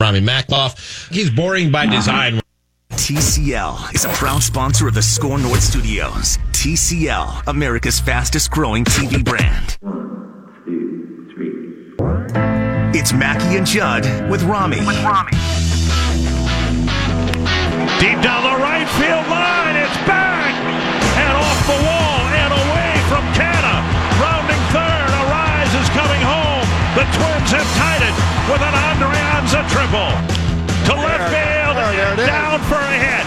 Rami Makloff. He's boring by design. TCL is a proud sponsor of the Score North Studios. TCL, America's fastest growing TV brand. It's Mackey and Judd with Rami. With Rami. Deep down the right field line, it's back and off the wall and away from Canha. Rounding third, Arraez is coming home. The Twins have tied it with an Andre Anza triple. To left field, down for a hit.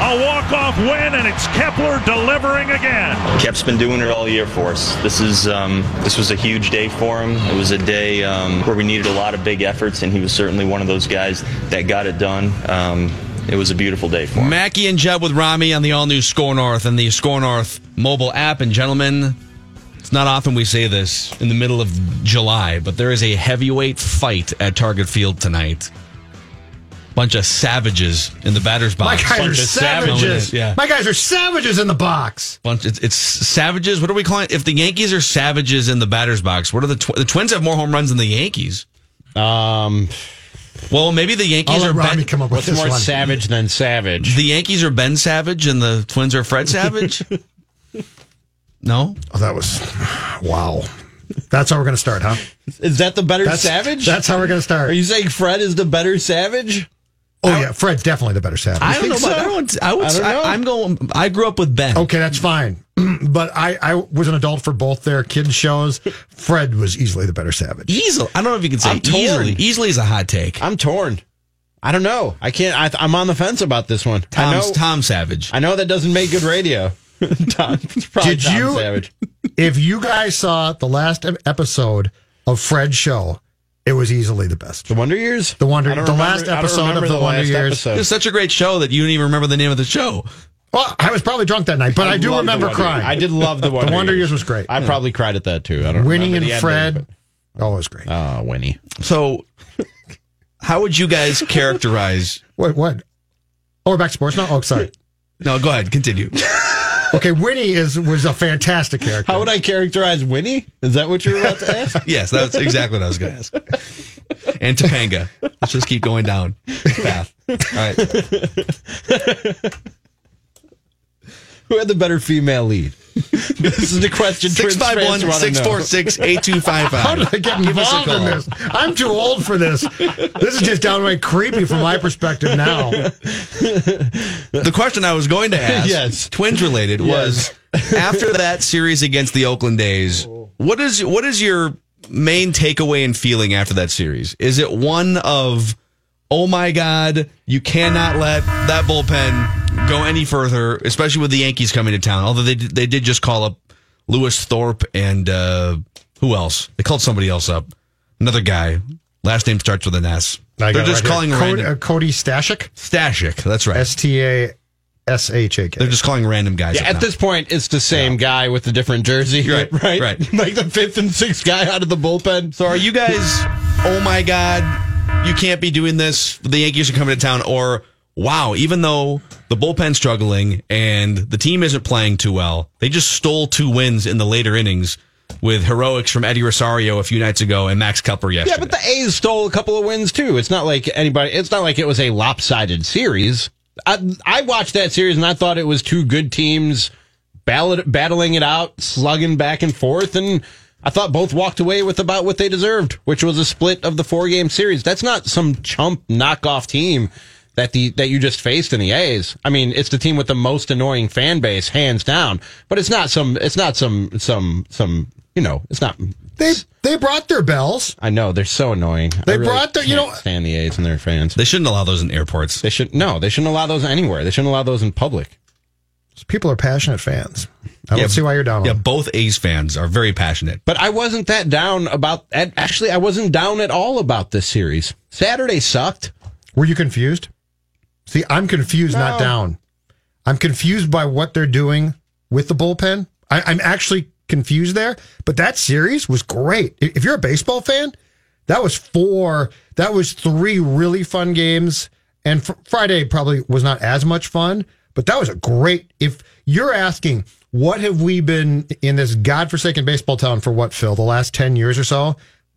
A walk-off win, and it's Kepler delivering again. Kep's been doing it all year for us. This is um, this was a huge day for him. It was a day um, where we needed a lot of big efforts, and he was certainly one of those guys that got it done. Um, it was a beautiful day for him. Mackey and Jeb with Rami on the all new Score North and the Score North mobile app. And gentlemen, it's not often we say this in the middle of July, but there is a heavyweight fight at Target Field tonight. Bunch of savages in the batter's box. My guys Bunch are of savages. Yeah. My guys are savages in the box. Bunch. It's, it's savages. What are we calling? If the Yankees are savages in the batter's box, what are the tw- the Twins have more home runs than the Yankees? Um, Well, maybe the Yankees I'll are let Rami Ben, come up with what's this more one. savage than savage? the Yankees are Ben Savage and the Twins are Fred Savage. no, Oh, that was wow. That's how we're going to start, huh? Is that the better That's savage? That's how we're going to start. Are you saying Fred is the better savage? oh yeah, Fred's definitely the better savage. I don't know. think But I so? don't. I would. I don't know. I, am going. I grew up with Ben. Okay, that's fine. but I, I was an adult for both their kids shows. Fred was easily the better savage. Easily. I don't know if you can say I'm torn. easily. Easily is a hot take. I'm torn. I don't know. I can't. I, I'm on the fence about this one. I know. Tom's Tom Savage. I know that doesn't make good radio. Tom, probably Did Tom you- Savage. If you guys saw the last episode of Fred's show, it was easily the best. The Wonder Years. The Wonder- I the remember- last episode of remember The Wonder Years. episode. It's such a great show that you don't even remember the name of the show. Well, I was probably drunk that night, but I, do remember crying. I did love the Wonder, The Wonder Years was great. I probably cried at that too. I don't know. Winnie remember and the ending, Fred. Oh, it was great. but- Oh, Winnie. So, how would you guys characterize? Wait, what? Oh, we're back to sports now. Oh, sorry. No, go ahead. Continue. Okay, Winnie is was a fantastic character. How would I characterize Winnie? Is that what you were about to ask? yes, that's exactly what I was going to ask. And Topanga. Let's just keep going down the path. All right. Who had the better female lead? this is the question. Twins fans 651 wanna know. 646 How did 8255. I get Give us a involved in call. this? I'm too old for this. This is just downright creepy from my perspective now. The question I was going to ask, Yes. twins related, was after that series against the Oakland A's, what is what is your main takeaway and feeling after that series? Is it one of, oh my God, you cannot let that bullpen go any further, especially with the Yankees coming to town? Although they did- they did just call up Lewis Thorpe and uh, who else? They called somebody else up, another guy. Last name starts with an S. I They're just right calling. Cody, random uh, Cody Stashak, Stashak. That's right. S T A S H A K. They're just calling random guys. Yeah, up at now. this point, it's the same guy with a different jersey, Right, right? right. like the fifth and sixth guy out of the bullpen. So are you guys, oh my God, you can't be doing this. The Yankees are coming to town. Or, wow, even though the bullpen's struggling and the team isn't playing too well, they just stole two wins in the later innings with heroics from Eddie Rosario a few nights ago and Max Kepler yesterday. Yeah, but the A's stole a couple of wins too. It's not like anybody. It's not like it was a lopsided series. I, I watched that series and I thought it was two good teams ballad, battling it out, slugging back and forth, and I thought both walked away with about what they deserved, which was a split of the four game series. That's not some chump knockoff team that the that you just faced in the A's. I mean, it's the team with the most annoying fan base, hands down. But it's not some. It's not some some some. You know, it's not. They they brought their bells. I know they're so annoying. I They really brought their- you know- stand the A's and their fans. They shouldn't allow those in airports. They should no. They shouldn't allow those anywhere. They shouldn't allow those in public. People are passionate fans. I don't see why you're down. Yeah, on both A's fans are very passionate. But I wasn't that down about. Actually, I wasn't down at all about this series. Saturday sucked. Were you confused? See, I'm confused, not down. I'm confused by what they're doing with the bullpen. I, I'm actually confused there. But that series was great. If you're a baseball fan, that was four. That was three really fun games. And fr- Friday probably was not as much fun, but that was a great. If you're asking, what have we been in this godforsaken baseball town for what, Phil, the last 10 years or so,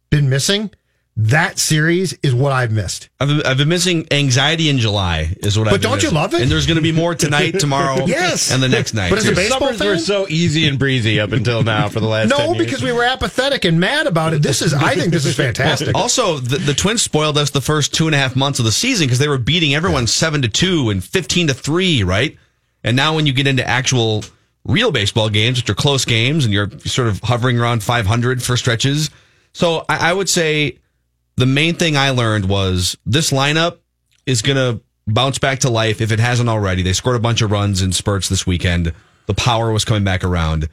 been missing? That series is what I've missed. I've, I've been missing anxiety in July, is what I've But don't you love it? And there's going to be more tonight, tomorrow, Yes. and the next night. But as a baseball Summers were fan? so easy and breezy up until now for the last. 10 No, years. because we were apathetic and mad about it. This is, I think this is fantastic. Also, the, the Twins spoiled us the first two and a half months of the season because they were beating everyone seven to two and fifteen to three, right? And now when you get into actual real baseball games, which are close games, and you're sort of hovering around 500 for stretches. So I, I would say the main thing I learned was this lineup is going to bounce back to life if it hasn't already. They scored a bunch of runs in spurts this weekend. The power was coming back around.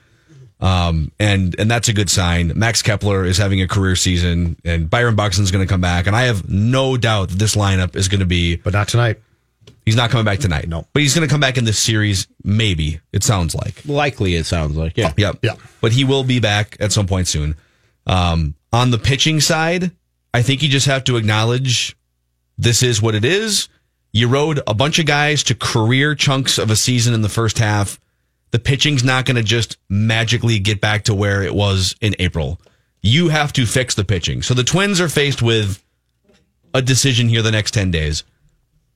Um, and, and that's a good sign. Max Kepler is having a career season and Byron Buxton's going to come back. And I have no doubt that this lineup is going to be, But not tonight. he's not coming back tonight. No. But he's going to come back in this series. Maybe it sounds like. likely it sounds like. Yeah. Yep. Yeah. But he will be back at some point soon. Um, on the pitching side, I think you just have to acknowledge this is what it is. You rode a bunch of guys to career chunks of a season in the first half. The pitching's not going to just magically get back to where it was in April. You have to fix the pitching. So the Twins are faced with a decision here the next 10 days.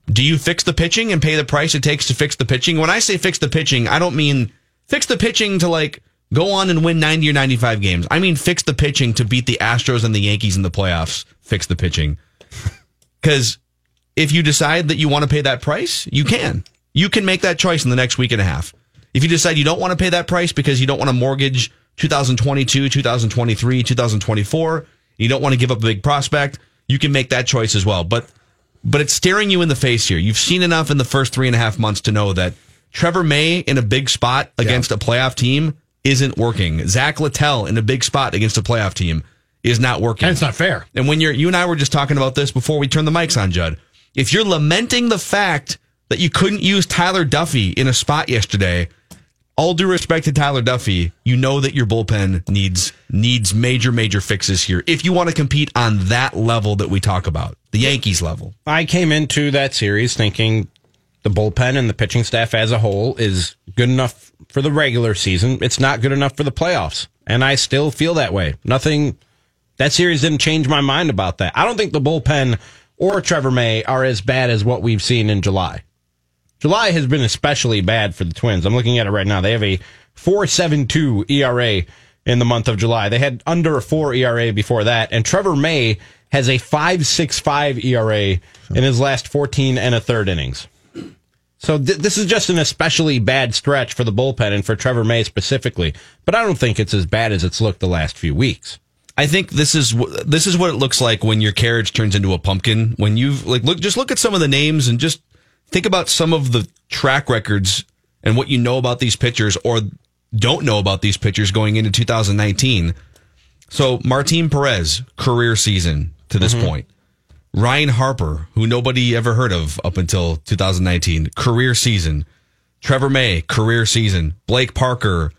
Do you fix the pitching and pay the price it takes to fix the pitching? When I say fix the pitching, I don't mean fix the pitching to like go on and win 90 or 95 games. I mean fix the pitching to beat the Astros and the Yankees in the playoffs. Fix the pitching. Cuz if you decide that you want to pay that price, you can. You can make that choice in the next week and a half. If you decide you don't want to pay that price because you don't want to mortgage 2022, 2023, 2024, you don't want to give up a big prospect, you can make that choice as well. But but it's staring you in the face here. You've seen enough in the first three and a half months to know that Trevor May in a big spot against a playoff team isn't working. Zach Littell in a big spot against a playoff team is not working. And it's not fair. And when you're, you and I were just talking about this before we turned the mics on, Judd. If you're lamenting the fact that you couldn't use Tyler Duffey in a spot yesterday, all due respect to Tyler Duffey, you know that your bullpen needs needs major major fixes here if you want to compete on that level that we talk about, the Yankees level. I came into that series thinking the bullpen and the pitching staff as a whole is good enough for the regular season. It's not good enough for the playoffs. And I still feel that way. Nothing, that series didn't change my mind about that. I don't think the bullpen or Trevor May are as bad as what we've seen in July. July has been especially bad for the Twins. I'm looking at it right now. They have a 4.72 ERA in the month of July. They had under a 4 ERA before that, and Trevor May has a 5.65 ERA in his last 14 and a third innings. So th- this is just an especially bad stretch for the bullpen and for Trevor May specifically. But I don't think it's as bad as it's looked the last few weeks. I think this is this is what it looks like when your carriage turns into a pumpkin. When you've like look, just look at some of the names and just think about some of the track records and what you know about these pitchers or don't know about these pitchers going into 2019. So Martin Perez career season to this mm-hmm. point. Ryan Harper, who nobody ever heard of up until 2019, career season. Trevor May, career season. Blake Parker,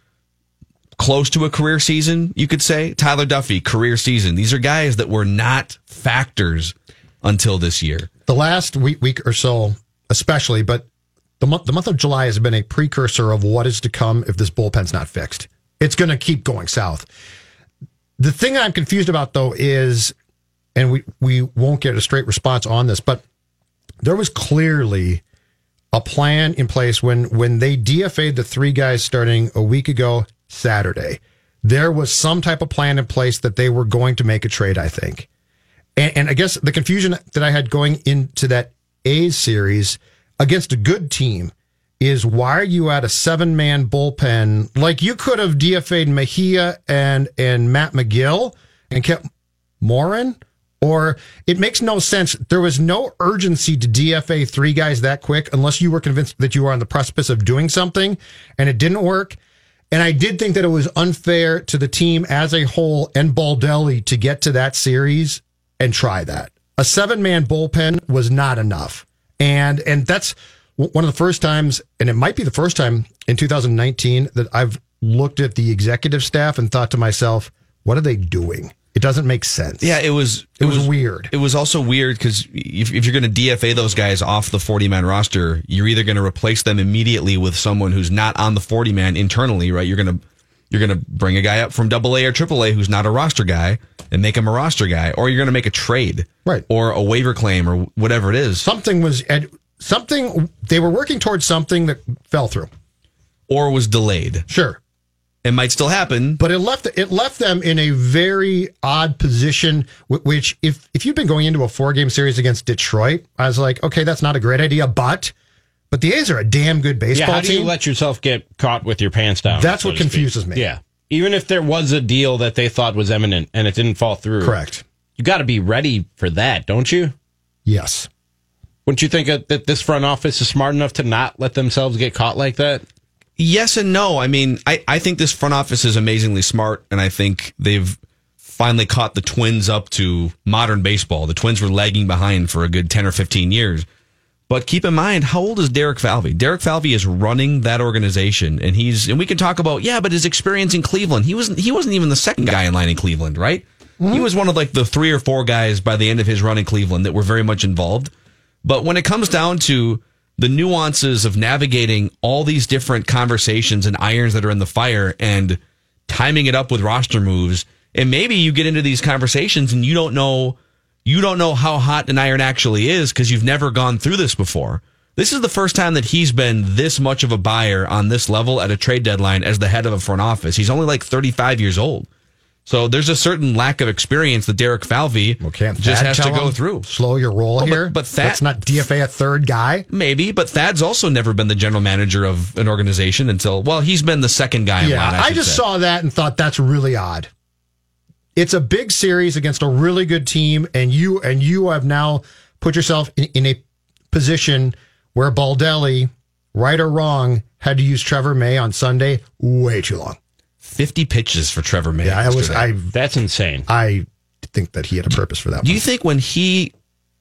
close to a career season, you could say. Tyler Duffey, career season. These are guys that were not factors until this year. The last week, week or so, especially, but the month, the month of July has been a precursor of what is to come if this bullpen's not fixed. It's going to keep going south. The thing I'm confused about though is, and we, we won't get a straight response on this, but there was clearly a plan in place when when they DFA'd the three guys starting a week ago Saturday. There was some type of plan in place that they were going to make a trade, I think. And, and I guess the confusion that I had going into that A's series against a good team is why are you at a seven man bullpen? Like you could have DFA'd Mejia and and Matt Magill and kept Morin, or it makes no sense. There was no urgency to DFA three guys that quick unless you were convinced that you were on the precipice of doing something and it didn't work. And I did think that it was unfair to the team as a whole and Baldelli to get to that series and try that. A seven man bullpen was not enough. And, and that's one of the first times, and it might be the first time in 2019 that I've looked at the executive staff and thought to myself, what are they doing? It doesn't make sense. Yeah, it was. It was weird. It was also weird because if, if you're going to DFA those guys off the 40 man roster, you're either going to replace them immediately with someone who's not on the 40 man internally, right? You're going to you're going to bring a guy up from Double A or Triple A who's not a roster guy and make him a roster guy, or you're going to make a trade, Right. or a waiver claim, or whatever it is, Something was something they were working towards something that fell through. or was delayed. Sure. It might still happen, but it left it left them in a very odd position. Which, if if you've been going into a four game series against Detroit, I was like, okay, that's not a great idea. But but the A's are a damn good Yeah, baseball how do you team. let yourself get caught with your pants down? That's so what to speak? confuses me. Yeah. Even if there was a deal that they thought was imminent and it didn't fall through. Correct. You got to be ready for that, don't you? Yes. Wouldn't you think that that this front office is smart enough to not let themselves get caught like that? Yes and no. I mean, I, I think this front office is amazingly smart, and I think they've finally caught the Twins up to modern baseball. The Twins were lagging behind for a good 10 or 15 years. But keep in mind, how old is Derek Falvey? Derek Falvey is running that organization, and he's and we can talk about yeah, but his experience in Cleveland, he wasn't he wasn't even the second guy in line in Cleveland, right? He was one of like the three or four guys by the end of his run in Cleveland that were very much involved. But when it comes down to the nuances of navigating all these different conversations and irons that are in the fire and timing it up with roster moves, and maybe you get into these conversations and you don't know you don't know how hot an iron actually is because you've never gone through this before. This is the first time that he's been this much of a buyer on this level at a trade deadline as the head of a front office. He's only like 35 years old. So there's a certain lack of experience that Derek Falvey Well, just has to go through. Slow your roll Well, here. but Thad- that's not DFA a third guy. Maybe, but Thad's also never been the general manager of an organization until, well, he's been the second guy in Yeah, line. I, should just say. saw that and thought that's really odd. It's a big series against a really good team, and you and you have now put yourself in, in a position where Baldelli, right or wrong, had to use Trevor May on Sunday way too long. 50 pitches for Trevor May. Yeah, I was. I That's insane. I think that he had a purpose for that. Do one. you think when he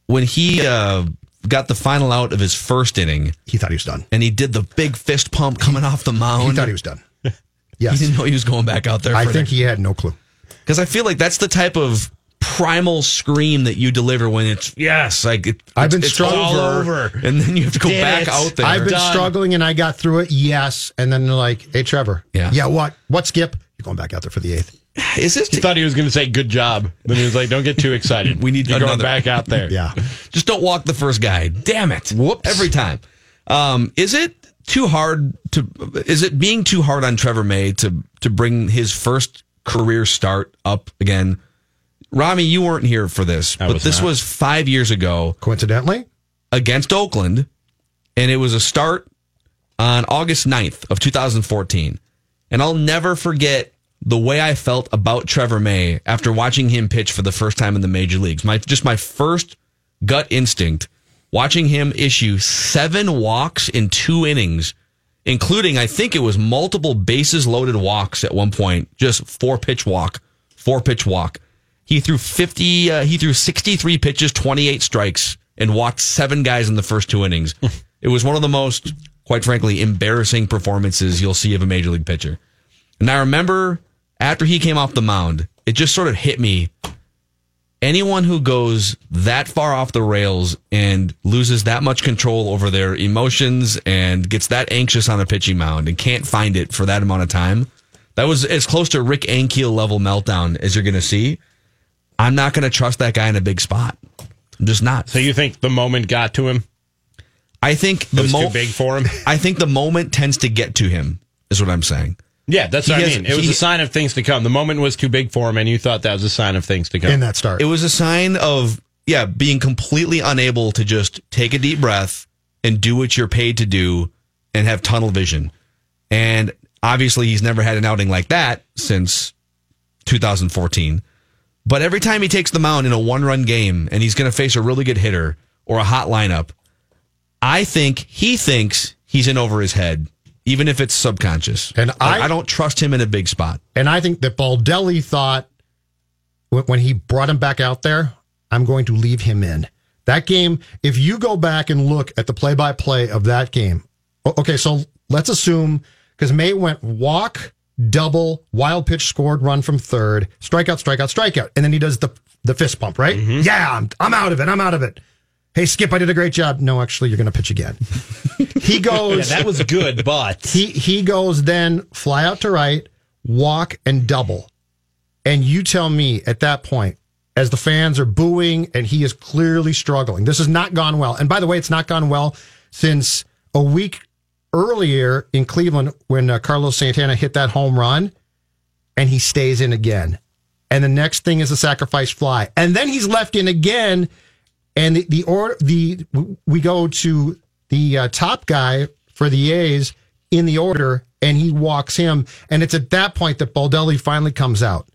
when he uh, got the final out of his first inning he thought he was done? and he did the big fist pump coming off the mound? He thought he was done. He didn't know he was going back out there. I think he had no clue. because I feel like that's the type of primal scream that you deliver when it's yes, like it, I've it's, been it's struggling- over, and then you have to go Did back it. out there. I've been Done. struggling and I got through it. Yes, and then they're like, "Hey, Trevor, Yeah. yeah, what? What? Skip? You're going back out there for the eighth. Is this He thought he was going to say good job. Then he was like, don't get too excited. We need You're going another- back out there. Yeah, Just don't walk the first guy. Damn it. Whoops. Every time. Um, is it too hard to, is it being too hard on Trevor May to, to bring his first career start up again? Rami, you weren't here for this, I but was this not. was five years ago coincidentally, against Oakland, and it was a start on August 9th of 2014. And I'll never forget the way I felt about Trevor May after watching him pitch for the first time in the major leagues. My just my first gut instinct watching him issue seven walks in two innings, including I think it was multiple bases loaded walks at one point, just four pitch walk, four pitch walk. He threw 50 uh, he threw 63 pitches, 28 strikes and walked seven guys in the first two innings. it was one of the most quite frankly embarrassing performances you'll see of a major league pitcher. And I remember after he came off the mound, it just sort of hit me. Anyone who goes that far off the rails and loses that much control over their emotions and gets that anxious on a pitching mound and can't find it for that amount of time, that was as close to Rick Ankiel level meltdown as you're going to see. I'm not going to trust that guy in a big spot. I'm just not. So you think the moment got to him? I think It the was mo- too big for him? I think the moment tends to get to him. Is what I'm saying. Yeah, that's He what I mean. It was he- a sign of things to come. The moment was too big for him, and you thought that was a sign of things to come. in that start, It was a sign of yeah, being completely unable to just take a deep breath and do what you're paid to do and have tunnel vision. And obviously he's never had an outing like that since 2014. But every time he takes the mound in a one-run game and he's going to face a really good hitter or a hot lineup, I think he thinks he's in over his head even if it's subconscious. And I, I- don't trust him in a big spot. And I think that Baldelli thought when when he brought him back out there, I'm going to leave him in. That game, if you go back and look at the play by play of that game, okay, so let's assume because May went walk, double, wild pitch scored, run from third, strikeout, strikeout, strikeout. And then he does the, the fist pump, right? Mm-hmm. Yeah, I'm, I'm out of it. I'm out of it. Hey, Skip, I did a great job. No, actually, you're going to pitch again. he goes. Yeah, that was good, but He he goes then fly out to right, walk and double. And you tell me at that point, as the fans are booing and he is clearly struggling. This has not gone well. And by the way, it's not gone well since a week earlier in Cleveland when uh, Carlos Santana hit that home run and he stays in again. And the next thing is a sacrifice fly. And then he's left in again and the the or the we go to the uh, top guy for the A's in the order, and he walks him, and it's at that point that Baldelli finally comes out.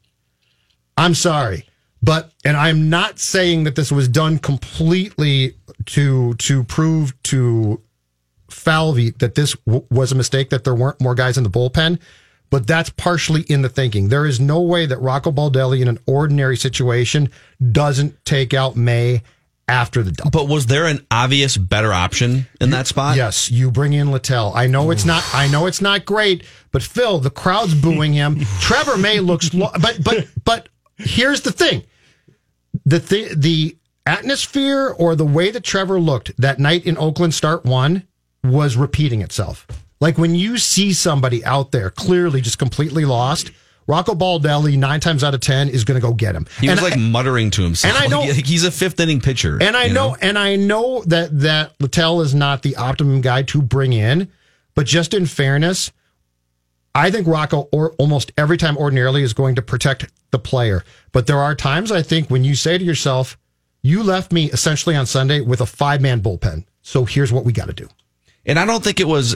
I'm sorry, but and I'm not saying that this was done completely to to prove to Falvey that this w- was a mistake that there weren't more guys in the bullpen. But that's partially in the thinking. There is no way that Rocco Baldelli in an ordinary situation doesn't take out May after the double. But was there an obvious better option in that spot? Yes, you bring in Littell. I know it's not. I know it's not great, but Phil, the crowd's booing him. Trevor May looks, lo- but but but here's the thing: the th- the atmosphere or the way that Trevor looked that night in Oakland Start One was repeating itself. Like when you see somebody out there clearly just completely lost, Rocco Baldelli nine times out of ten is going to go get him. He was like I- muttering to himself. and I know- Like, he's a fifth inning pitcher. and I you know, and I know that that Littell is not the optimum guy to bring in, but just in fairness, I think Rocco or almost every time ordinarily is going to protect the player. But there are times I think when you say to yourself, "You left me essentially on Sunday with a five man bullpen, so here's what we got to do." And I don't think it was.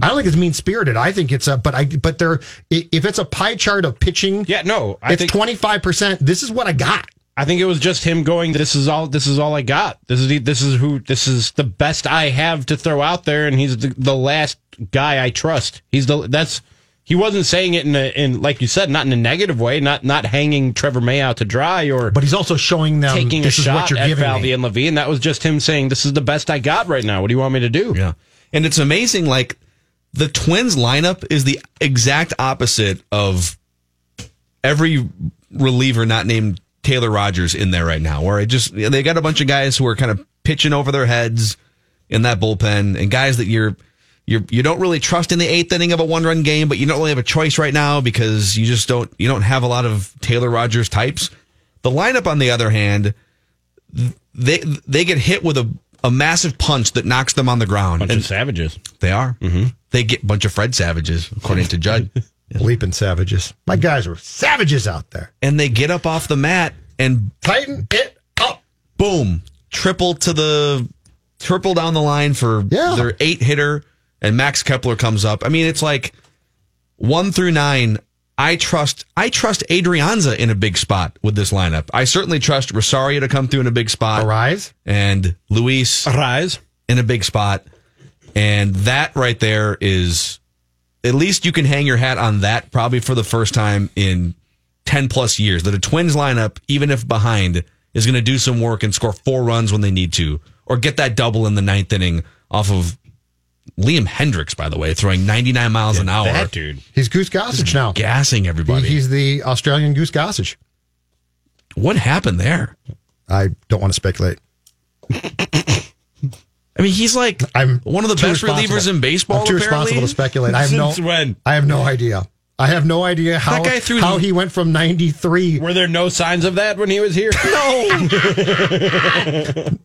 I don't think it's mean spirited. I think it's a, but I, but there, i- if it's a pie chart of pitching, yeah, no, I it's think twenty five percent. This is what I got. I think it was just him going. This is all. This is all I got. This is this is who. This is the best I have to throw out there, and he's the, the last guy I trust. He's the that's. He wasn't saying it in a, in like you said, not in a negative way, not not hanging Trevor May out to dry or But he's also showing them taking this a is what shot you're at giving Falvey me. and Levine. That was just him saying, "This is the best I got right now. What do you want me to do?" Yeah. And it's amazing, like, the Twins lineup is the exact opposite of every reliever not named Taylor Rogers in there right now, where it just, they got a bunch of guys who are kind of pitching over their heads in that bullpen and guys that you're, you're, you don't really trust in the eighth inning of a one run game, but you don't really have a choice right now because you just don't, you don't have a lot of Taylor Rogers types. The lineup, on the other hand, they, they get hit with a, a massive punch that knocks them on the ground. Bunch And of savages. they are. Mm-hmm. They get a bunch of Fred Savages, according to Judd. Leaping savages. My guys were savages out there. and they get up off the mat and Tighten it up. boom, triple to the triple down the line for Yeah. their eight hitter. And Max Kepler comes up. I mean, it's like one through nine. I trust I trust Adrianza in a big spot with this lineup. I certainly trust Rosario to come through in a big spot. Arraez. And Luis Rise. in a big spot. And that right there is at least you can hang your hat on that probably for the first time in 10 plus years that a Twins lineup, even if behind, is going to do some work and score four runs when they need to or get that double in the ninth inning off of Liam Hendriks, by the way, throwing 99 miles an hour, That dude. He's Goose Gossage now. gassing He- everybody. he's the Australian Goose Gossage. what happened there? I don't want to speculate. I mean, he's like I'm one of the best relievers in baseball. I'm too apparently. responsible to speculate. I have no. Since when? I have no idea. I have no idea how guy threw how the- he went from 93. Were there no signs of that when he was here? No.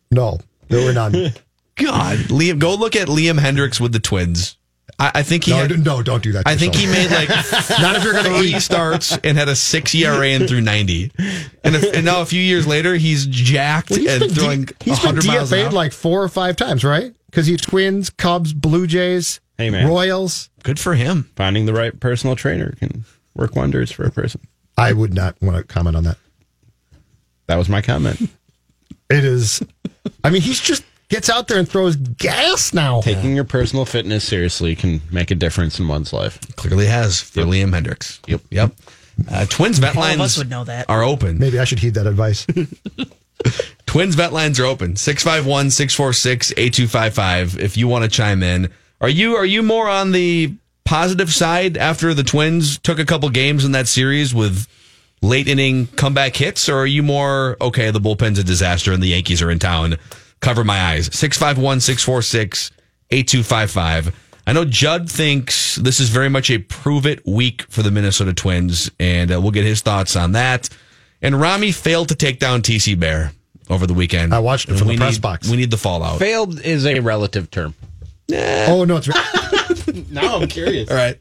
no, there were none. God, Liam, go look at Liam Hendriks with the Twins. I, I think he. No, had- no, don't do that. to I think he made like Not if you're going to three eat. starts and had a six ERA and through ninety. And, if, and now a few years later, he's jacked Well, he's and been, throwing D- he's been DFA'd hour. like four or five times, right? Because he's Twins, Cubs, Blue Jays, Hey, man. Royals. Good for him. Finding the right personal trainer can work wonders for a person. I would not want to comment on that. That was my comment. It is. I mean, he's just gets out there and throws gas now. Taking your personal fitness seriously can make a difference in one's life. Clearly has for Liam Hendriks. Yep. Yep. Uh, Twins vet All of lines us would know that. are open. Maybe I should heed that advice. Twins vet lines are open. 651 646 8255 if you want to chime in. Are you are you more on the positive side after the Twins took a couple games in that series with late inning comeback hits or are you more okay the bullpen's a disaster and the Yankees are in town? Cover my eyes. 651 646 8255. I know Judd thinks this is very much a prove it week for the Minnesota Twins and uh, we'll get his thoughts on that. And Rami failed to take down TC Bear over the weekend. I watched it from we the press need, box. We need the fallout. Failed is a relative term. oh no, it's Now I'm curious. All right.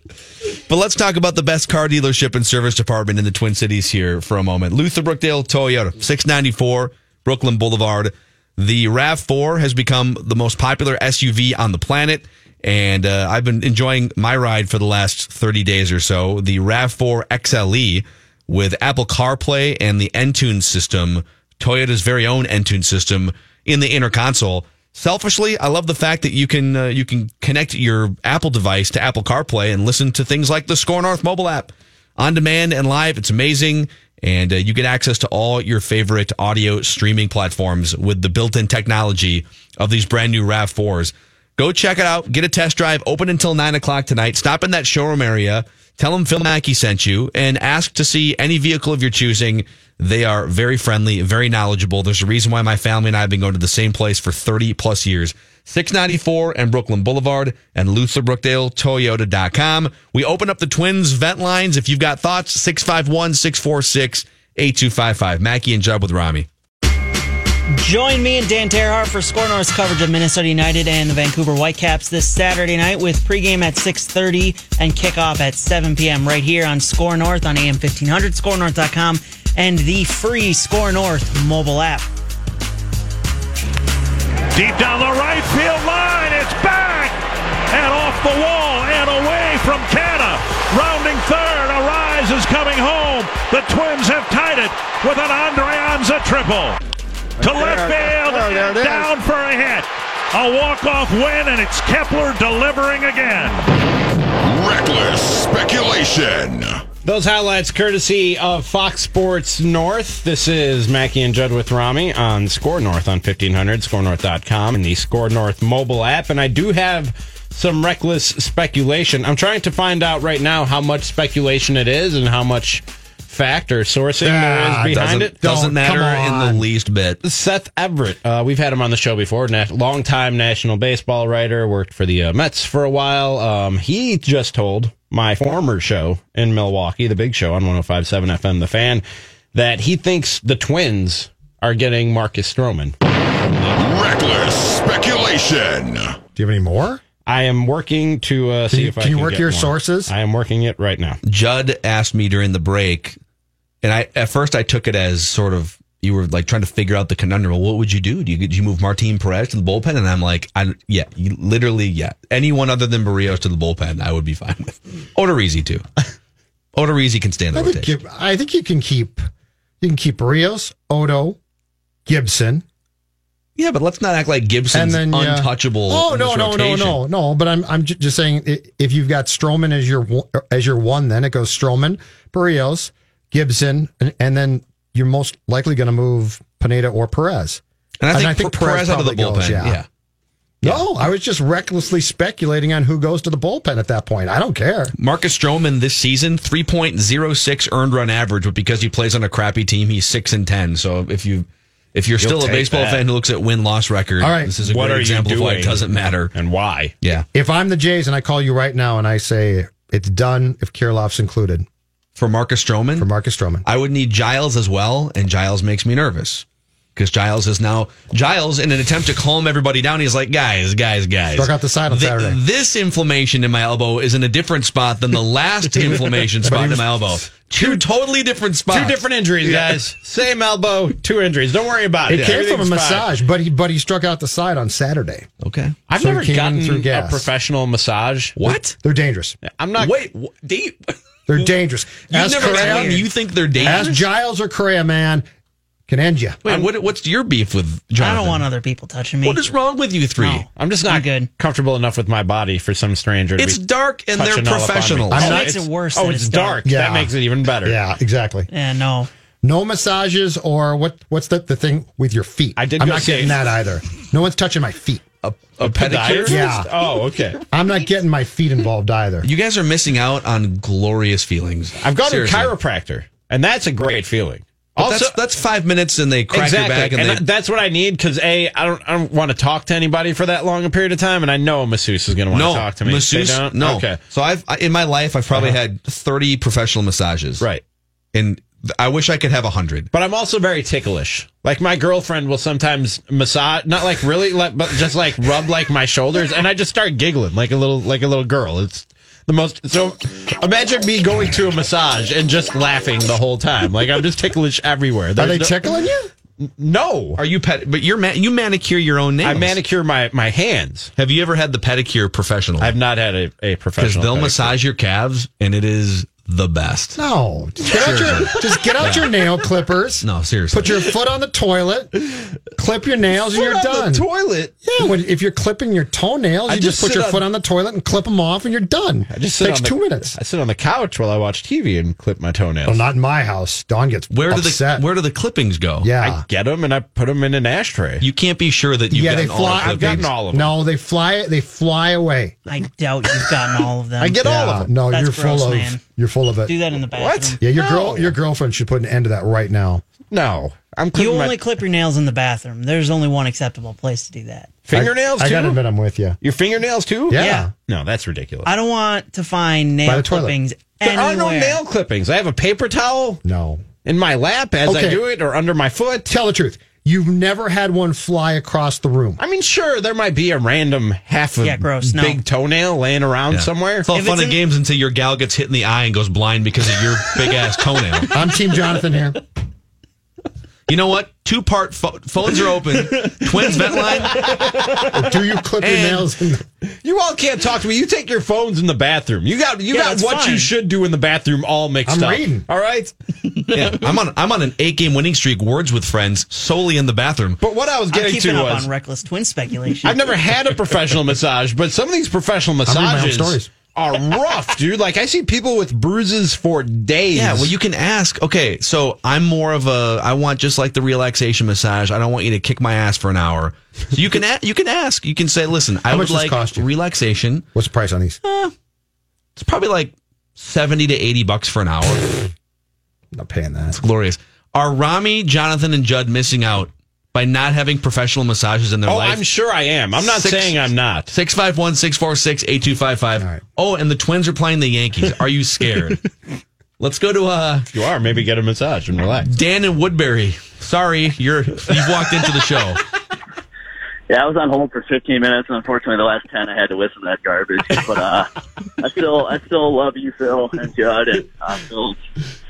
But let's talk about the best car dealership and service department in the Twin Cities here for a moment. Luther Brookdale Toyota, 694 Brooklyn Boulevard. The RAV4 has become the most popular SUV on the planet. And uh, I've been enjoying my ride for the last 30 days or so. The RAV4 XLE with Apple CarPlay and the Entune system, Toyota's very own Entune system in the inner console. Selfishly, I love the fact that you can uh, you can connect your Apple device to Apple CarPlay and listen to things like the Score North mobile app on demand and live. It's amazing, and uh, you get access to all your favorite audio streaming platforms with the built-in technology of these brand new Rav Fours. Go check it out. Get a test drive. Open until nine o'clock tonight. Stop in that showroom area. Tell them Phil Mackey sent you and ask to see any vehicle of your choosing. They are very friendly, very knowledgeable. There's a reason why my family and I have been going to the same place for 30 plus years. 694 and Brooklyn Boulevard and LutherBrookdaleToyota.com. We open up the Twins vent lines. If you've got thoughts, 651 646 8255. Mackey and Judd with Rami. Join me and Dan Terhaar for Score North's coverage of Minnesota United and the Vancouver Whitecaps this Saturday night with pregame at 6.30 and kickoff at 7 p.m. right here on Score North on AM 1500, scorenorth.com, and the free Score North mobile app. Deep down the right field line. It's back and off the wall and away from Canha. Rounding third. Arraez is coming home. The Twins have tied it with an Adrianza triple. To left field. Oh, there it is. Down for a hit. A walk-off win, and it's Kepler delivering again. Reckless speculation. Those highlights courtesy of Fox Sports North. This is Mackey and Judd with Rami on Score North on 1500, scorenorth.com, and the Score North mobile app. And I do have some reckless speculation. I'm trying to find out right now how much speculation it is and how much fact or sourcing Ah, is behind doesn't, it. Doesn't Don't- matter in the least bit. Seth Everett. Uh, we've had him on the show before. Nat- longtime national baseball writer. Worked for the uh, Mets for a while. Um, he just told my former show in Milwaukee, the Big Show on 105.7 FM, The Fan, that he thinks the Twins are getting Marcus Stroman. Reckless speculation. Do you have any more? I am working to uh, see you- if I can you can work get your more. sources? I am working it right now. Judd asked me during the break, and I at first I took it as sort of you were like trying to figure out the conundrum. Well, what would you do? Do you, do you move Martin Perez to the bullpen? And I'm like, I, yeah, you, literally, yeah. Anyone other than Berrios to the bullpen, I would be fine with. Odorizzi too. Odorizzi can stand the I think rotation. you, I think you can keep you can keep Berrios, Odo, Gibson, Yeah, but let's not act like Gibson's then yeah. untouchable. Oh no no no no no! But I'm I'm ju- just saying if you've got Stroman as your one- as your one, then it goes Stroman, Berrios, Gibson, and, and then you're most likely going to move Pineda or Perez. And I think, And I think Perez, Perez out of the bullpen. goes, yeah. yeah. No, I was just recklessly speculating on who goes to the bullpen at that point. I don't care. Marcus Stroman this season, 3.06 earned run average, but because he plays on a crappy team, he's 6 and 10. So if you if you're still a baseball that. fan who looks at win loss record, All right. this is a What great example of why it doesn't matter. And why? Yeah. If I'm the Jays and I call you right now and I say it's done if Kirilloff's included For Marcus Stroman, for Marcus Stroman. I would need Giles as well, and Giles makes me nervous. Because Giles is now Giles, in an attempt to calm everybody down, he's like, "Guys, guys, guys." Struck out the side on Thi- Saturday. This inflammation in my elbow is in a different spot than the last inflammation spot in my elbow. Two totally different spots. Two different injuries, guys. Same elbow, two injuries. Don't worry about it. It came from a Everything's fine. massage, but he but he struck out the side on Saturday. Okay. I've So never came gotten through a professional massage. What? They're dangerous. I'm not. Wait, wh- do you, They're dangerous. you Ask never Correa, told me you think they're dangerous? ask? Giles or Correa, man. can end you. Wait, what, what's your beef with Jonathan? I don't want other people touching me. What is wrong with you three? No. I'm just not I'm good. comfortable enough with my body for some stranger. To It's be dark and they're touching all up on me. professionals. I'm That not- makes it worse. Oh, that it's dark. Yeah. That makes it even better. Yeah, exactly. Yeah, no. No massages or what? What's the, the thing with your feet? I did I'm go not see- getting that either. No one's touching my feet. A, a pedicure? Yeah. Oh, okay. I'm not getting my feet involved either. You guys are missing out on glorious feelings. I've gone Seriously. to a chiropractor, and that's a great feeling. But also, that's, that's five minutes and they crack exactly, your back and, and they, that's what I need because a I don't I don't want to talk to anybody for that long a period of time, and I know a masseuse is going to want no to talk to me. masseuse. No. Okay. So I've I- in my life I've probably Uh-huh. had thirty professional massages. Right. And I wish I could have a hundred. But I'm also very ticklish. Like my girlfriend will sometimes massage, not like really, like, but just like rub like my shoulders, and I just start giggling like a little, like a little girl. It's the most. So imagine me going to a massage and just laughing the whole time. Like I'm just ticklish everywhere. Are they no- tickling you? No. Are you pet? But you're man, you manicure your own nails. I manicure my my hands. Have you ever had the pedicure professional? I've not had a, a professional. because they'll pedicure. massage your calves and it is the best. No. Just get out your just get out your nail clippers. No, seriously. Put your foot on the toilet, clip your nails, and Foot you're on done. the toilet. yeah, when, if you're clipping your toenails, I you just, just put sit your on- foot on the toilet and clip them off, and you're done. I just sit takes on the, two minutes. I sit on the couch while I watch TV and clip my toenails. Well, not in my house. Don gets where do upset. the where do the clippings go? yeah, I get them and I put them in an ashtray. You can't be sure that you've yeah, they gotten all fly. the I've gotten clippings. all of them. No, they fly. They fly away. I doubt you've gotten all of them. I get all of them. No, That's you're gross, full of. man. You're full of it. Do that in the bathroom. What? Yeah, your No. girl, your girlfriend should put an end to that right now. No, I'm You clipping only my clip your nails in the bathroom. There's only one acceptable place to do that. fingernails I, I too. gotta admit, I'm with you. Your fingernails too? Yeah. Yeah. No, that's ridiculous. I don't want to find By nail the toilet. clippings there anywhere. are no nail clippings. I have a paper towel No, in my lap as I Okay. do it, or under my foot. tell the truth. You've never had one fly across the room. I mean, sure, there might be a random half of Yeah, gross, no. big toenail laying around Yeah. somewhere. It's all If fun it's and in- games until your gal gets hit in the eye and goes blind because of your big ass toenail. I'm Team Jonathan here. You know what? Two part pho- phones are open. Twins vent line. Do you clip your nails? In the, You all can't talk to me. You take your phones in the bathroom. You got you Yeah, got that's what you should do in the bathroom all mixed I'm up. reading. All right. Yeah, I'm on. I'm on an eight game winning streak. Words with friends solely in the bathroom. But what I was I'm getting to up was on reckless twin speculation. I've never had a professional massage, but some of these professional reading my own massages stories. Are rough, dude. Like I see people with bruises for days. Yeah, well, you can ask. Okay, so I'm more of a. I want just like the relaxation massage. I don't want you to kick my ass for an hour. So you can a, you can ask. You can say, listen, I How would much like cost you? relaxation. what's the price on these? Uh, it's probably like seventy to eighty bucks for an hour. I'm not paying that. It's glorious. Are Rami, Jonathan, and Judd missing out by not having professional massages in their Oh, life? I'm sure I am. I'm not Six- saying I'm not. 651 646 8255. Oh, and the Twins are playing the Yankees. Are you scared? Let's go to uh, if You are. Maybe get a massage and relax. Dan and Woodbury. Sorry, you're you've walked into the show. Yeah, I was on hold for 15 minutes, and unfortunately, the last 10 I had to listen to that garbage. But uh, I still, I still love you, Phil and Judd, and I feel,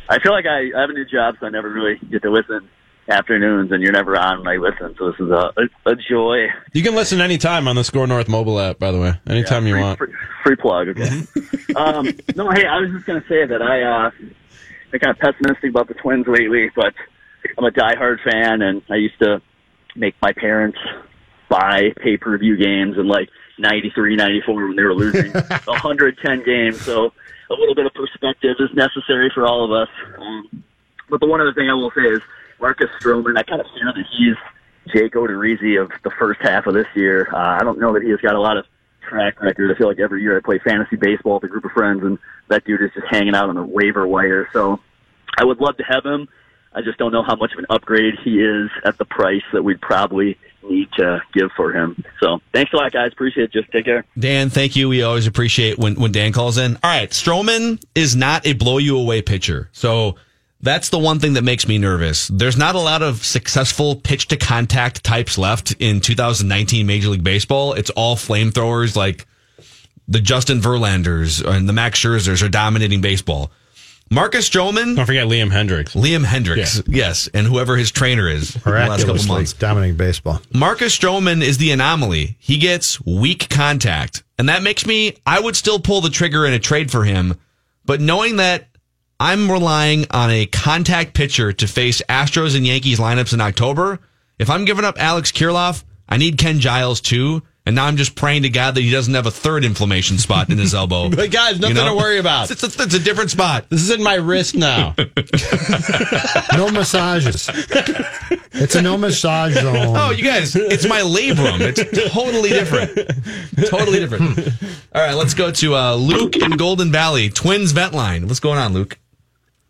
I feel like I, I have a new job, so I never really get to listen afternoons, and you're never on when I listen. So this is a, a, a joy. You can listen anytime on the Score North mobile app, by the way. Anytime you free, want. Free, free plug, okay. um, no, hey, I was just going to say that I, uh, I'm kind of pessimistic about the Twins lately, but I'm a diehard fan, and I used to make my parents buy pay-per-view games in like 93, 94 when they were losing 110 games. So a little bit of perspective is necessary for all of us. Um, but the one other thing I will say is Marcus Stroman, I kind of feel that he's Jake Odorizzi of the first half of this year. Uh, I don't know that he has got a lot of track record. I feel like every year I play fantasy baseball with a group of friends, and that dude is just hanging out on the waiver wire. So I would love to have him. I just don't know how much of an upgrade he is at the price that we'd probably need to give for him. So thanks a lot, guys. Appreciate it. Just take care. Dan, thank you. We always appreciate when, when Dan calls in. All right, Stroman is not a blow you away pitcher. So that's the one thing that makes me nervous. There's not a lot of successful pitch to contact types left in 2019 Major League Baseball. It's all flamethrowers like the Justin Verlanders and the Max Scherzers are dominating baseball. Marcus Stroman, Don't forget Liam Hendriks. Liam Hendriks, yes, and whoever his trainer is for the last couple months. dominating baseball. Marcus Stroman is the anomaly. He gets weak contact. And that makes me, I would still pull the trigger in a trade for him. But knowing that I'm relying on a contact pitcher to face Astros and Yankees lineups in October. If I'm giving up Alex Kirilloff, I need Ken Giles too. And now I'm just praying to God that he doesn't have a third inflammation spot in his elbow. But guys, nothing to worry about. It's, it's, it's a different spot. This is in my wrist now. No massages. It's a no massage zone. Oh, you guys, it's my labrum. It's totally different. Totally different. All right, let's go to uh, Luke in Golden Valley, Twins Vet Line. What's going on, Luke?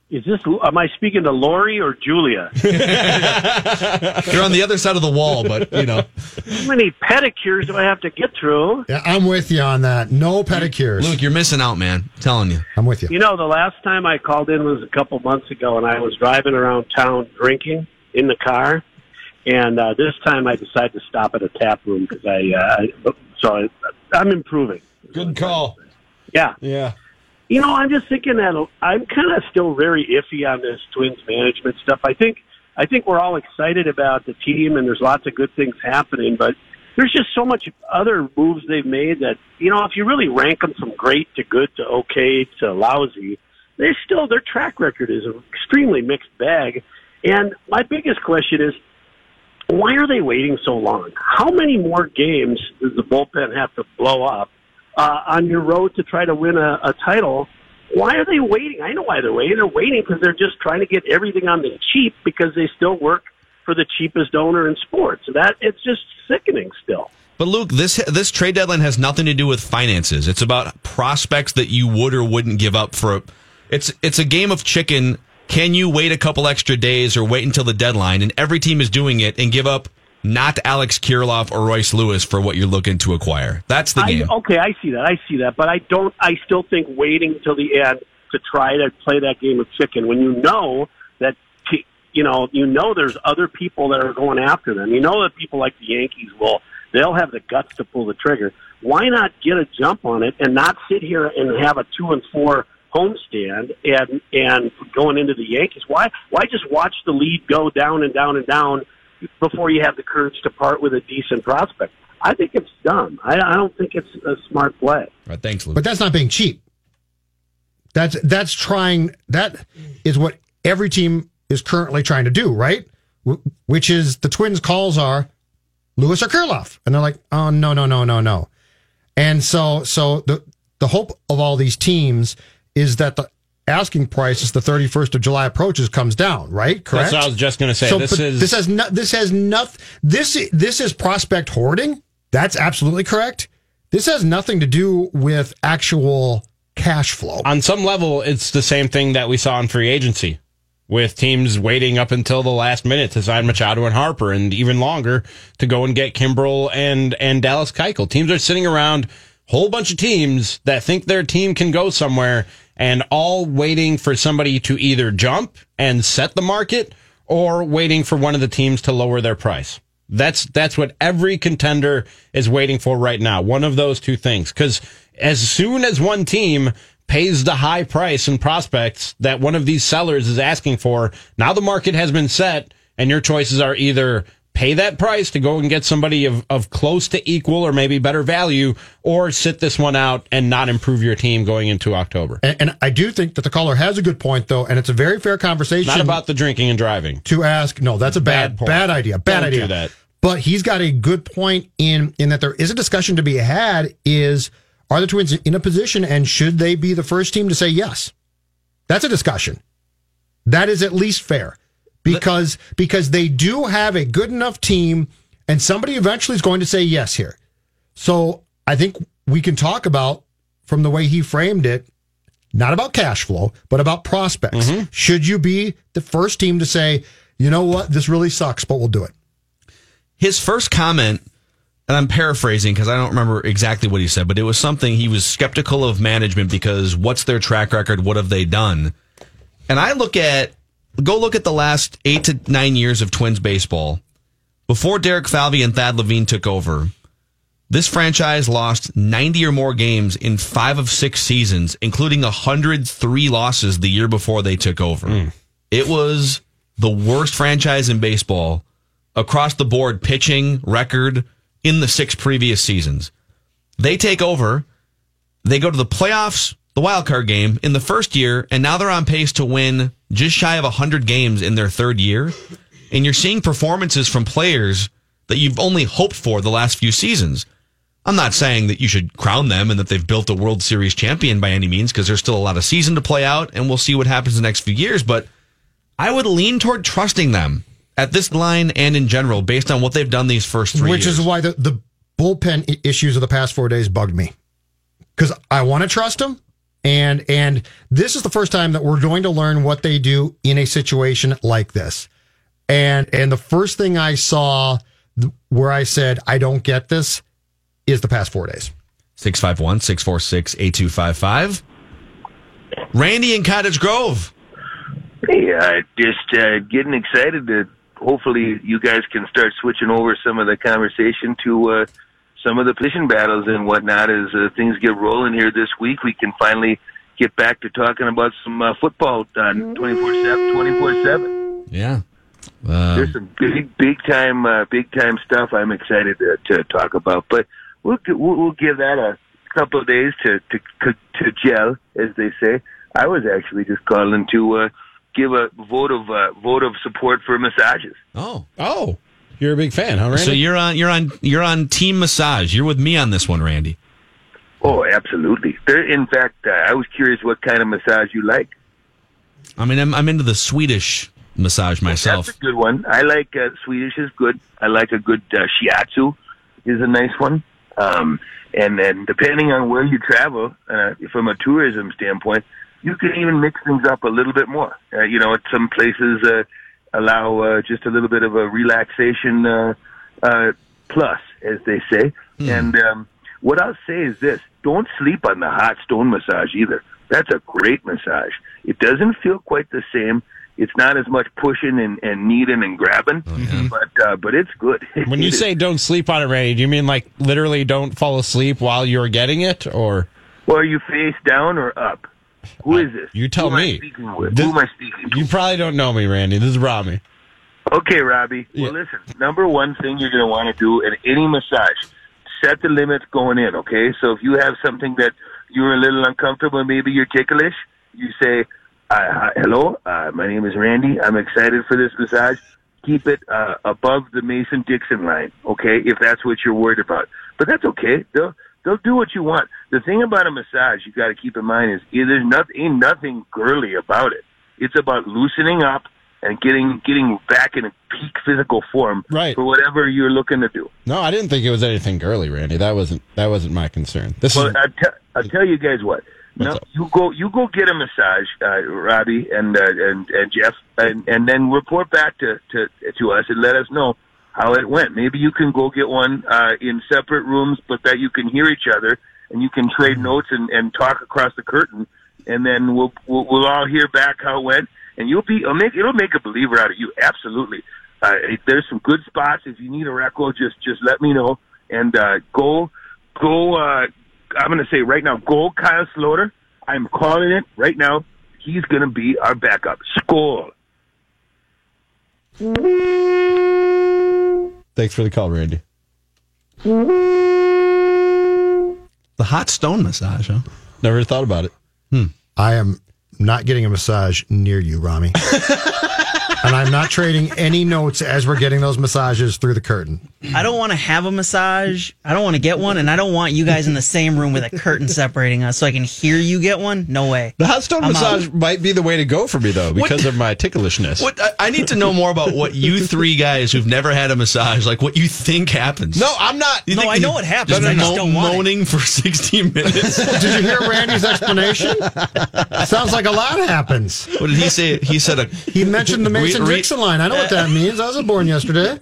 Is this? Am I speaking to Lori or Julia? You're on the other side of the wall, but you know. How many pedicures do I have to get through? Yeah, I'm with you on that. No pedicures. Luke, you're missing out, man. I'm telling you. I'm with you. You know, the last time I called in was a couple months ago, and I was driving around town drinking in the car. And uh, this time, I decided to stop at a tap room because I. Uh, so I, I'm improving. Good call. Yeah. Yeah. You know, I'm just thinking that I'm kind of still very iffy on this Twins management stuff. I think I think we're all excited about the team, and there's lots of good things happening, but there's just so much other moves they've made that you know, if you really rank them from great to good to okay to lousy, they're still their track record is an extremely mixed bag. And my biggest question is, why are they waiting so long? How many more games does the bullpen have to blow up uh, on your road to try to win a, a title? Why are they waiting? I know why they're waiting. They're waiting because they're just trying to get everything on the cheap because they still work for the cheapest owner in sports. That it's just sickening still. But Luke, this this trade deadline has nothing to do with finances. It's about prospects that you would or wouldn't give up for. A, it's it's a game of chicken. Can you wait a couple extra days or wait until the deadline? And every team is doing it and give up not Alex Kirilloff or Royce Lewis for what you're looking to acquire. That's the game. I, okay, I see that. I see that. But I don't. I still think waiting till the end to try to play that game of chicken when you know that you know you know there's other people that are going after them. You know that people like the Yankees will. They'll have the guts to pull the trigger. Why not get a jump on it and not sit here and have a two and four homestand and and going into the Yankees? Why why just watch the lead go down and down and down before you have the courage to part with a decent prospect? I think it's dumb. I, I don't think it's a smart play. All right, thanks, Luke. But that's not being cheap. That's that's trying. That is what every team is currently trying to do, right? Wh- Which is the Twins' calls are Lewis or Kirilloff, and they're like, oh no no no no no, and so so the the hope of all these teams is that the asking price as the 31st of July approaches comes down, right? Correct. That's what I was just going to say. So, this is this has no, this has nothing. This this is prospect hoarding. That's absolutely correct. This has nothing to do with actual cash flow. on some level, it's the same thing that we saw in free agency with teams waiting up until the last minute to sign Machado and Harper and even longer to go and get Kimbrel and, and Dallas Keuchel. Teams are sitting around, whole bunch of teams that think their team can go somewhere and all waiting for somebody to either jump and set the market or waiting for one of the teams to lower their price. That's that's what every contender is waiting for right now. One of those two things. Because as soon as one team pays the high price and prospects that one of these sellers is asking for, now the market has been set, and your choices are either pay that price to go and get somebody of, of close to equal or maybe better value, or sit this one out and not improve your team going into October. And, and I do think that the caller has a good point, though, and it's a very fair conversation. Not about the drinking and driving. to ask. No, that's a bad, Bad bad, idea. Bad Don't idea. do that. But he's got a good point in in that there is a discussion to be had. Is are the Twins in a position, and should they be the first team to say yes? That's a discussion. That is at least fair because because they do have a good enough team, and somebody eventually is going to say yes here. So I think we can talk about from the way he framed it, not about cash flow, but about prospects. Mm-hmm. Should you be the first team to say, you know what, this really sucks, but we'll do it? His first comment, and I'm paraphrasing because I don't remember exactly what he said, but it was something he was skeptical of management because what's their track record? What have they done? And I look at, go look at the last eight to nine years of Twins baseball. Before Derek Falvey and Thad Levine took over, this franchise lost 90 or more games in five of six seasons, including 103 losses the year before they took over. Hmm. It was the worst franchise in baseball across the board pitching record in the six previous seasons. They take over, they go to the playoffs the wild card game in the first year, and now they're on pace to win just shy of 100 games in their third year. And you're seeing performances from players that you've only hoped for the last few seasons. I'm not saying that you should crown them and that they've built a World Series champion by any means, because there's still a lot of season to play out, and we'll see what happens the next few years. But I would lean toward trusting them at this line and in general, based on what they've done these first three Which years. is why the, the bullpen issues of the past four days bugged me. Because I want to trust them. And and this is the first time that we're going to learn what they do in a situation like this. And and the first thing I saw where I said I don't get this is the past four days. 651 646 8255. Randy in Cottage Grove. Hey, uh, just uh, getting excited to hopefully you guys can start switching over some of the conversation to uh, some of the position battles and whatnot as uh, things get rolling here this week. We can finally get back to talking about some uh, football on 24 7. 24 7. Yeah. Uh, There's some big, big time, uh, big time stuff I'm excited to, to talk about. But we'll, we'll we'll give that a couple of days to to to gel, as they say. I was actually just calling to uh, give a vote of uh, vote of support for massages. Oh. Oh. You're a big fan, huh, Randy? So you're on you're on you're on team massage. You're with me on this one, Randy. Oh, absolutely. There, in fact, uh, I was curious what kind of massage you like. I mean, I'm I'm into the Swedish massage myself. That's a good one. I like uh, Swedish is good. I like a good uh, shiatsu is a nice one. Um, and then depending on where you travel, uh, from a tourism standpoint, you can even mix things up a little bit more. Uh, you know, at some places uh, allow uh, just a little bit of a relaxation uh, uh, plus, as they say. And um, what I'll say is this: don't sleep on the hot stone massage either. That's a great massage. It doesn't feel quite the same. It's not as much pushing and, and kneading and grabbing, but uh, but it's good. when you say don't sleep on it, Randy, do you mean like literally don't fall asleep while you're getting it, or well, are you face down or up? Who is this? you tell Who me? speaking with? This- Who am I speaking to? You probably don't know me, Randy. This is Robbie. Okay, Robbie. Well, listen. Number one thing you're going to want to do in any massage, set the limits going in. Okay, so if you have something that you're a little uncomfortable, maybe you're ticklish, you say, uh, "Hello, uh, my name is Randy. I'm excited for this massage." Keep it uh, above the Mason Dixon line, okay? If that's what you're worried about, but that's okay. They'll they'll do what you want. The thing about a massage you got to keep in mind is there's nothing ain't nothing girly about it. It's about loosening up and getting getting back in a peak physical form Right. for whatever you're looking to do. No, I didn't think it was anything girly, Randy. That wasn't that wasn't my concern. This Well, is I te- I'll tell you guys what. No, you go you go get a massage, uh, Robbie and uh, and and Jeff, and and then report back to to to us and let us know how it went. Maybe you can go get one uh, in separate rooms, but that you can hear each other and you can trade notes and, and talk across the curtain, and then we'll, we'll we'll all hear back how it went, and you'll be it'll make it'll make a believer out of you. Absolutely. Uh, there's some good spots. If you need a record, just just let me know and uh, go go. Uh, I'm going to say right now, go Kyle Sloter. I'm calling it right now. He's going to be our backup. Score. Thanks for the call, Randy. The hot stone massage, huh? Never thought about it. Hmm. I am not getting a massage near you, Rami. and I'm not trading any notes as we're getting those massages through the curtain. I don't want to have a massage. I don't want to get one, and I don't want you guys in the same room with a curtain separating us so I can hear you get one. No way. The hot stone I'm massage out. might be the way to go for me though, because of my ticklishness. What I, I need to know more about what you three guys who've never had a massage, like what you think happens. No, I'm not. You No, think I know what happens. Just I just mo- don't want it. moaning for 16 minutes. Did you hear Randy's explanation? Sounds like a lot happens. what did he say? He said a. He mentioned the Mason Re- re- Dixon line. I know what that means. I wasn't born yesterday.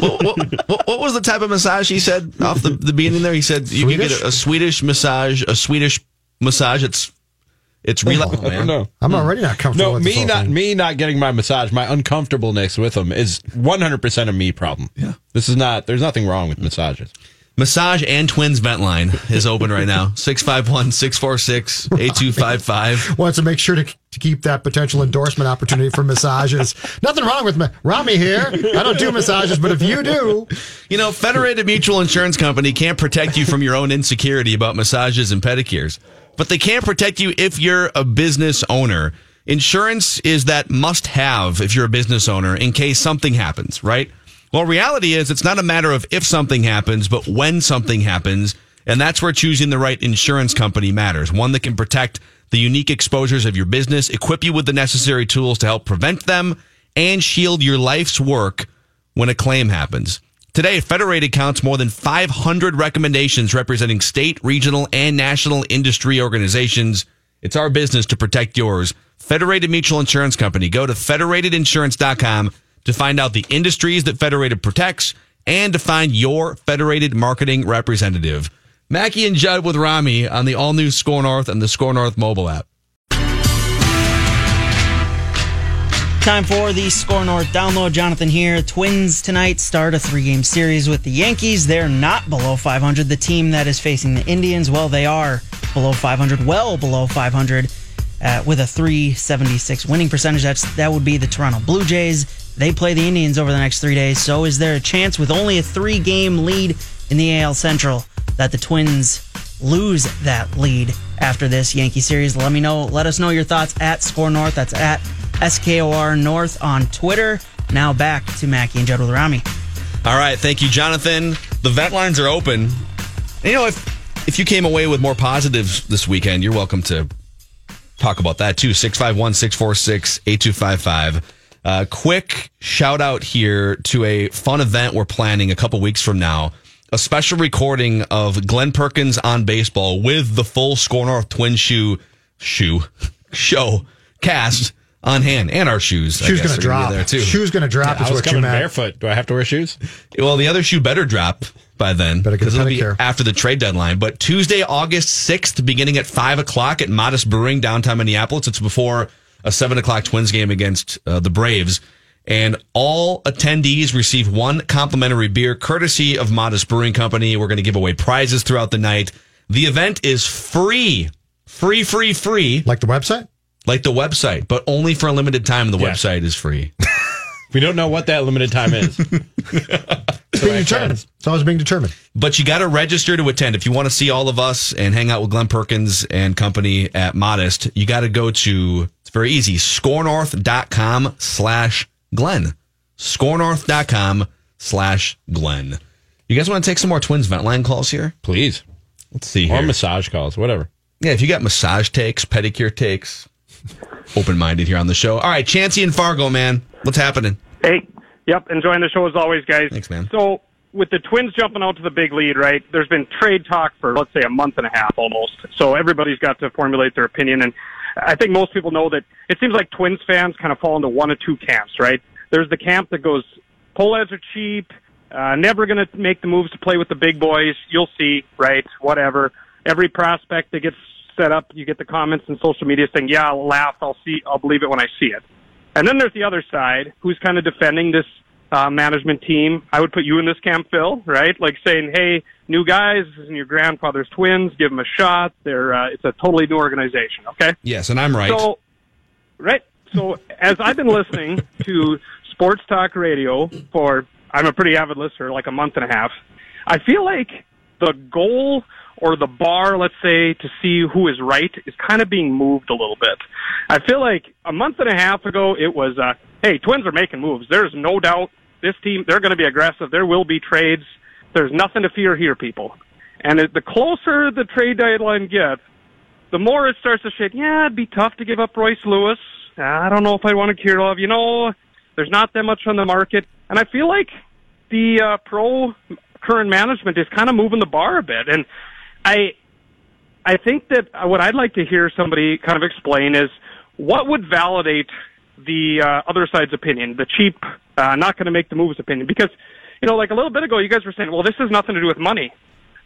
what, what, what, what was the type of massage he said off the, the beginning there? He said you can get a, a Swedish massage, a Swedish massage. It's it's relax. I don't know. I'm already not comfortable No, with me whole not thing. me not getting my massage, my uncomfortableness with them is 100% a me problem. Yeah. This is not there's nothing wrong with massages. Massage and Twins vent line is open right now. 651 646 8255. Wants to make sure to, to keep that potential endorsement opportunity for massages. Nothing wrong with me. Rami here. I don't do massages, but if you do, You know, Federated Mutual Insurance Company can't protect you from your own insecurity about massages and pedicures. but they can't protect you if you're a business owner. Insurance is that must have if you're a business owner in case something happens, right? Well, reality is it's not a matter of if something happens, but when something happens. And that's where choosing the right insurance company matters. One that can protect the unique exposures of your business, equip you with the necessary tools to help prevent them, and shield your life's work when a claim happens. Today, Federated counts more than 500 recommendations representing state, regional, and national industry organizations. It's our business to protect yours. Federated Mutual Insurance Company. Go to federatedinsurance.com to find out the industries that Federated protects and to find your Federated marketing representative. Mackey and Judd with Rami on the all new Score North and the Score North mobile app. Time for the Score North download. Jonathan here. Twins tonight start a three game series with the Yankees. They're not below 500. The team that is facing the Indians, well, they are below 500, well below 500, uh, with a 376 winning percentage. That's That would be the Toronto Blue Jays. They play the Indians over the next three days. So is there a chance with only a three game lead in the AL Central that the Twins lose that lead after this Yankee series? Let me know. Let us know your thoughts at Score North. That's at SKOR North on Twitter. Now back to Mackey and Judd with Rami. All right, thank you, Jonathan. The vet lines are open. You know, if if you came away with more positives this weekend, you're welcome to talk about that too. 651 646 8255. Uh, quick shout out here to a fun event we're planning a couple weeks from now. A special recording of Glenn Perkins on baseball with the full Score North Twin Shoe shoe show cast on hand and our shoes. I Shoes going to are drop. there too. Shoes going to drop I is was what you coming meant. barefoot. Do I have to wear shoes? Well, the other shoe better drop by then Better get a because it'll be pedicure. after the trade deadline. But Tuesday, August sixth, beginning at five o'clock at Modist Brewing downtown Minneapolis. It's before a seven o'clock Twins game against uh, the Braves. And all attendees receive one complimentary beer courtesy of Modist Brewing Company. We're going to give away prizes throughout the night. The event is free, free, free, free, Like the website? like the website, but only for a limited time. The Yes. website is free. We don't know what that limited time is. It's being determined. It's always being determined. But you got to register to attend. If you want to see all of us and hang out with Glenn Perkins and company at Modist, you got to go to, it's very easy, scorenorth.com slash Glenn. Scorenorth.com slash Glenn. You guys want to take some more Twins vent line calls here? Please. Let's see Or here. massage calls, whatever. Yeah, if you got massage takes, pedicure takes, open minded here on the show. All right, Chancey and Fargo, man. What's happening? Hey, yep, enjoying the show as always, guys. Thanks, man. So, with the Twins jumping out to the big lead, right? There's been trade talk for let's say a month and a half almost. So everybody's got to formulate their opinion, and I think most people know that it seems like Twins fans kind of fall into one of two camps, right? There's the camp that goes, Pohlads are cheap, uh, never going to make the moves to play with the big boys. You'll see, right? Whatever. Every prospect that gets set up, you get the comments in social media saying, "Yeah, I'll laugh. I'll see. I'll believe it when I see it." And then there's the other side who's kind of defending this uh, management team. I would put you in this camp, Phil, right? Like saying, "Hey, new guys, this isn't your grandfather's twins. Give them a shot. They're uh, it's a totally new organization." Okay. Yes, and I'm right. So, right. So, as I've been listening to sports talk radio for, I'm a pretty avid listener, like a month and a half. I feel like the goal or the bar, let's say, to see who is right is kind of being moved a little bit. I feel like a month and a half ago it was, uh, hey, Twins are making moves. There's no doubt this team, they're going to be aggressive. There will be trades. There's nothing to fear here, people. And the closer the trade deadline gets, the more it starts to shake. Yeah, it'd be tough to give up Royce Lewis. I don't know if I want to Kirilloff. You know, there's not that much on the market, and I feel like the uh, pro current management is kind of moving the bar a bit. And I, I think that what I'd like to hear somebody kind of explain is what would validate the uh, other side's opinion, the cheap, uh, not going to make the moves opinion, because you know, like a little bit ago, you guys were saying, well, this has nothing to do with money.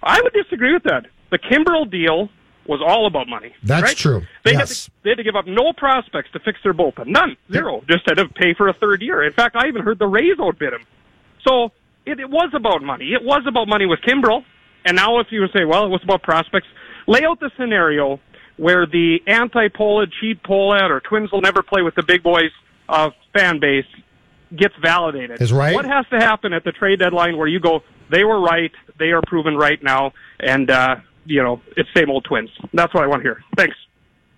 I would disagree with that. The Kimbrel deal was all about money. That's right? true. They, Yes. had to, they had to give up no prospects to fix their bullpen. None. Zero. Just had to pay for a third year. In fact, I even heard the Rays outbid him. So it, it was about money. It was about money with Kimbrel. And now if you say, well, it was about prospects, lay out the scenario where the anti-Pohlad, cheap Pohlad, or Twins will never play with the big boys uh, fan base gets validated. Is right. What has to happen at the trade deadline where you go, they were right, they are proven right now, and uh, you know it's same old Twins. That's what I want to hear. Thanks.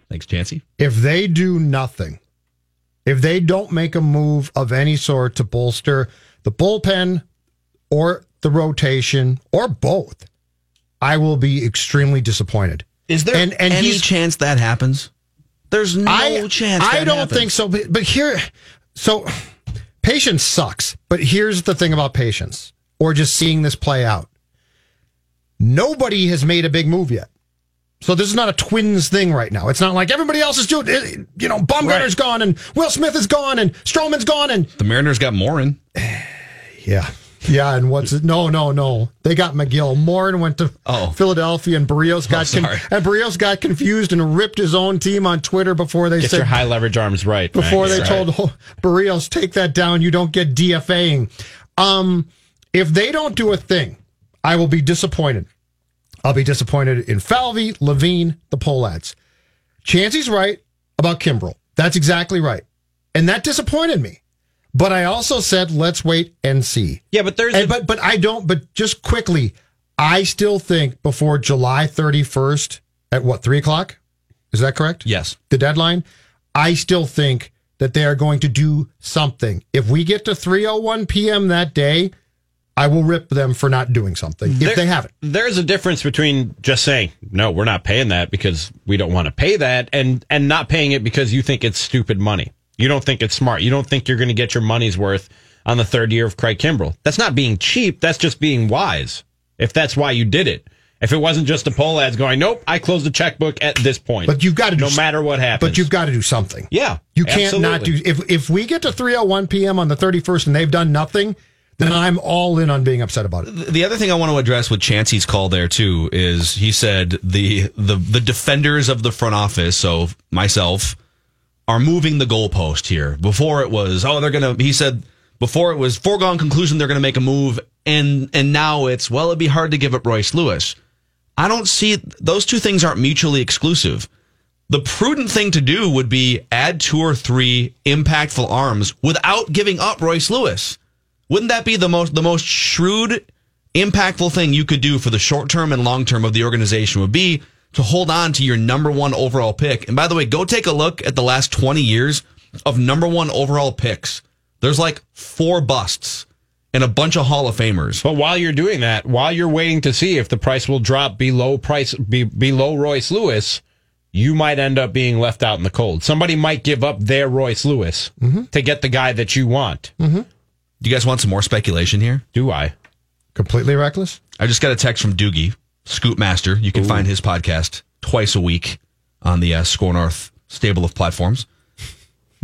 Thanks, Chancey. If they do nothing, if they don't make a move of any sort to bolster the bullpen or the rotation or both, I will be extremely disappointed. Is there And- and any he's- chance that happens? There's no I, chance. I that don't happens. think so. But, but here, so patience sucks. But here's the thing about patience, or just seeing this play out. Nobody has made a big move yet. So this is not a twins thing right now. It's not like everybody else is doing. it. You know, Bumgarner's gone and Will Smith is gone and Stroman's gone and The Mariners got Morin. yeah, yeah. And what's it? No, no, no. They got Magill. Morin went to Oh. Philadelphia and Berrios got con- and Berrios got confused and ripped his own team on Twitter before they Get said your high leverage arms right. before they told oh, Berrios, take that down. You don't get DFAing. Um, if they don't do a thing, I will be disappointed. I'll be disappointed in Falvey, Levine, the Pohlads. Chancey's right about Kimbrel. That's exactly right. And that disappointed me. But I also said, let's wait and see. Yeah, but there's And, but but I don't. But just quickly, I still think before July thirty first at what three o'clock? Is that correct? Yes. The deadline. I still think that they are going to do something. If we get to three o one p.m. that day, I will rip them for not doing something if There- they haven't. There's a difference between just saying no, we're not paying that because we don't want to pay that, and and not paying it because you think it's stupid money. You don't think it's smart. You don't think you're going to get your money's worth on the third year of Craig Kimbrel. That's not being cheap. That's just being wise. If that's why you did it. If it wasn't just a Pohlads going, nope, I closed the checkbook at this point. But you've got to do no matter what happens. But you've got to do something. yeah, You can't not do. If if we get to three o one p.m. on the thirty first and they've done nothing, then I'm all in on being upset about it. The other thing I want to address with Chancey's call there too is he said the the the defenders of the front office, so myself, are moving the goalpost here. Before it was, oh, they're gonna. He said before it was foregone conclusion they're gonna make a move, and and now it's well, it'd be hard to give up Royce Lewis. I don't see those two things aren't mutually exclusive. The prudent thing to do would be add two or three impactful arms without giving up Royce Lewis. Wouldn't that be the most the most shrewd, impactful thing you could do for the short term and long term of the organization would be to hold on to your number one overall pick. And by the way, go take a look at the last 20 years of number one overall picks. There's like four busts and a bunch of Hall of Famers. But while you're doing that, while you're waiting to see if the price will drop below price be, below Royce Lewis, you might end up being left out in the cold. Somebody might give up their Royce Lewis mm-hmm. to get the guy that you want. Do you guys want some more speculation here? Do I? Completely reckless. I just got a text from Doogie, Scoot Master. You can find his podcast twice a week on the uh, Score North stable of platforms.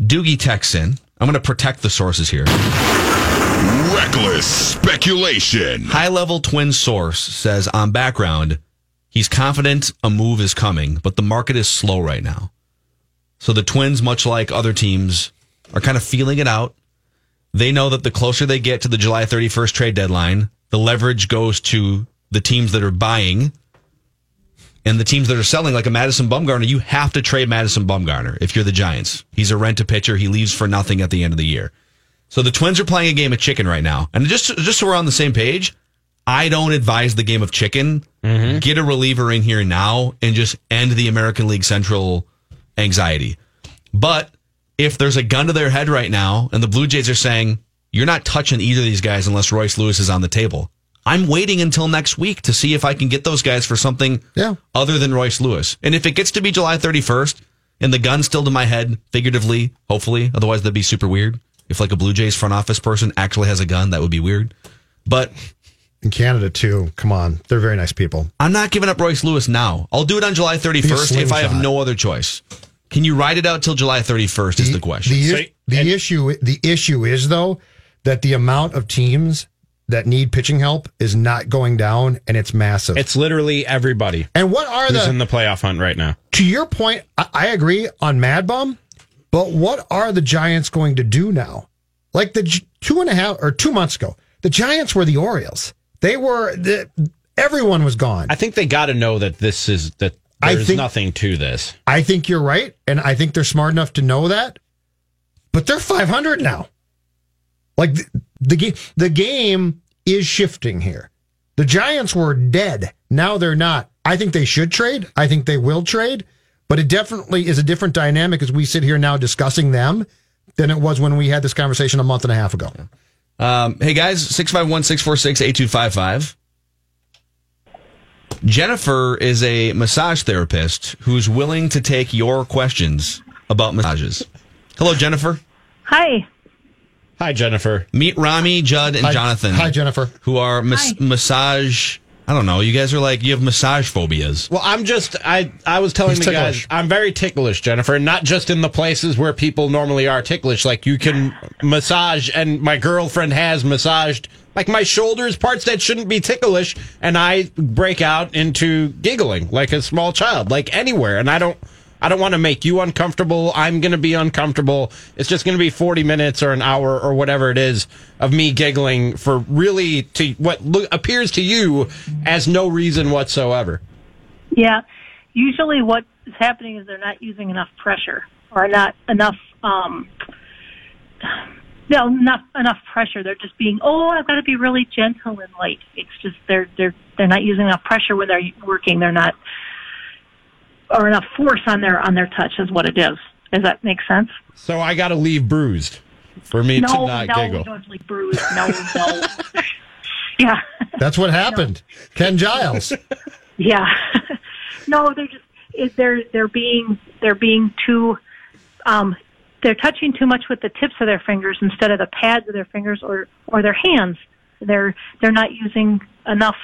Doogie texts in. I'm going to protect the sources here. Reckless speculation. High level twin source says on background, he's confident a move is coming, but the market is slow right now. So the Twins, much like other teams, are kind of feeling it out. They know that the closer they get to the July 31st trade deadline, the leverage goes to the teams that are buying and the teams that are selling, like a Madison Bumgarner. You have to trade Madison Bumgarner if you're the Giants. He's a rent a pitcher. He leaves for nothing at the end of the year. So the Twins are playing a game of chicken right now. And just just so we're on the same page, I don't advise the game of chicken. Mm-hmm. Get a reliever in here now and just end the American League Central anxiety. But if there's a gun to their head right now and the Blue Jays are saying, you're not touching either of these guys unless Royce Lewis is on the table. I'm waiting until next week to see if I can get those guys for something Yeah. other than Royce Lewis. And if it gets to be July 31st and the gun's still to my head, figuratively, hopefully, otherwise that'd be super weird. If like a Blue Jays front office person actually has a gun, that would be weird. But In Canada too. Come on, they're very nice people. I'm not giving up Royce Lewis now. I'll do it on July 31st if I have no other choice. Can you ride it out till July 31st is the question. The, i- the issue the issue is though that the amount of teams that need pitching help is not going down and it's massive. It's literally everybody and what are who's the in the playoff hunt right now. to your point, I, I agree on Mad Bum, but what are the Giants going to do now? Like the two and a half or two months ago, the Giants were the Orioles. They were the, everyone was gone. I think they got to know that this is that I think- nothing to this. I think you're right, and I think they're smart enough to know that. But they're 500 now. Like the, the game, the game is shifting here. The Giants were dead. Now they're not. I think they should trade. I think they will trade, but it definitely is a different dynamic as we sit here now discussing them than it was when we had this conversation a month and a half ago. Um, hey guys, 651 646 8255. Jennifer is a massage therapist who's willing to take your questions about massages. Hello, Jennifer. Hi. Hi, Jennifer. Meet Rami, Judd, and Hi- Jonathan. hi, Jennifer. Who are mas- massage. I don't know. You guys are like, you have massage phobias. Well, I'm just I I was telling He's the guys. I'm very ticklish, Jennifer, and not just in the places where people normally are ticklish. Like you can massage, and my girlfriend has massaged like my shoulders, parts that shouldn't be ticklish, and I break out into giggling like a small child, like anywhere, and I don't. I don't want to make you uncomfortable. I'm going to be uncomfortable. It's just going to be 40 minutes or an hour or whatever it is of me giggling for really to what look, appears to you as no reason whatsoever. Yeah. Usually what is happening is they're not using enough pressure or not enough um no, not enough pressure. They're just being, oh, I've got to be really gentle and light. It's just they're they're they're not using enough pressure when they're working. They're not, or enough force on their on their touch is what it is. Does that make sense? So I got to leave bruised for me no, to not no, giggle. you don't leave bruised. No, no. yeah. That's what happened. Ken Giles. Yeah. no, they're just it- they're they're being they're being too um they're touching too much with the tips of their fingers instead of the pads of their fingers or or their hands. They're they're not using enough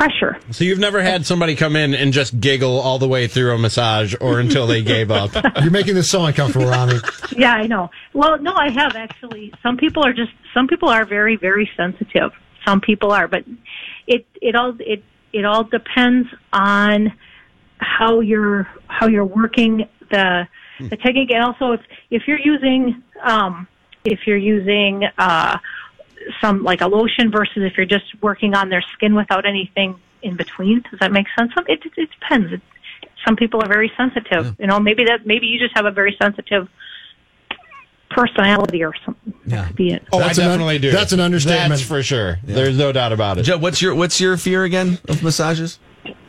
pressure. So you've never had somebody come in and just giggle all the way through a massage or until they gave up. You're making this so uncomfortable, Rami. Yeah, I know. Well, no, I have actually. Some people are just some people are very very sensitive. Some people are, but it it all it it all depends on how you're how you're working the the technique, and also if if you're using um if you're using uh some like a lotion versus if you're just working on their skin without anything in between. Does that make sense? Some it it, it depends. It, some people are very sensitive. You know, maybe that maybe you just have a very sensitive personality or something. That could be it. Oh, That's I an un- definitely do. that's an understatement. That's for sure. There's no doubt about it. Judd, what's your what's your fear again of massages?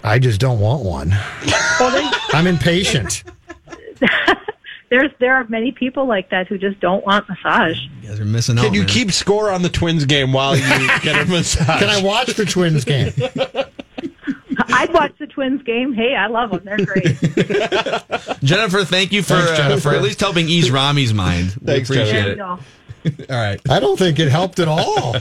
I just don't want one. I'm impatient. There's there are many people like that who just don't want massage. You guys are missing out. Can you man. keep score on the Twins game while you get a massage? Can I watch the Twins game? I'd watch the Twins game. Hey, I love them. They're great. Jennifer, thank you for Thanks, uh, Jennifer. for at least helping ease Rami's mind. We Thanks, appreciate There you it. Go. All right. I don't think it helped at all.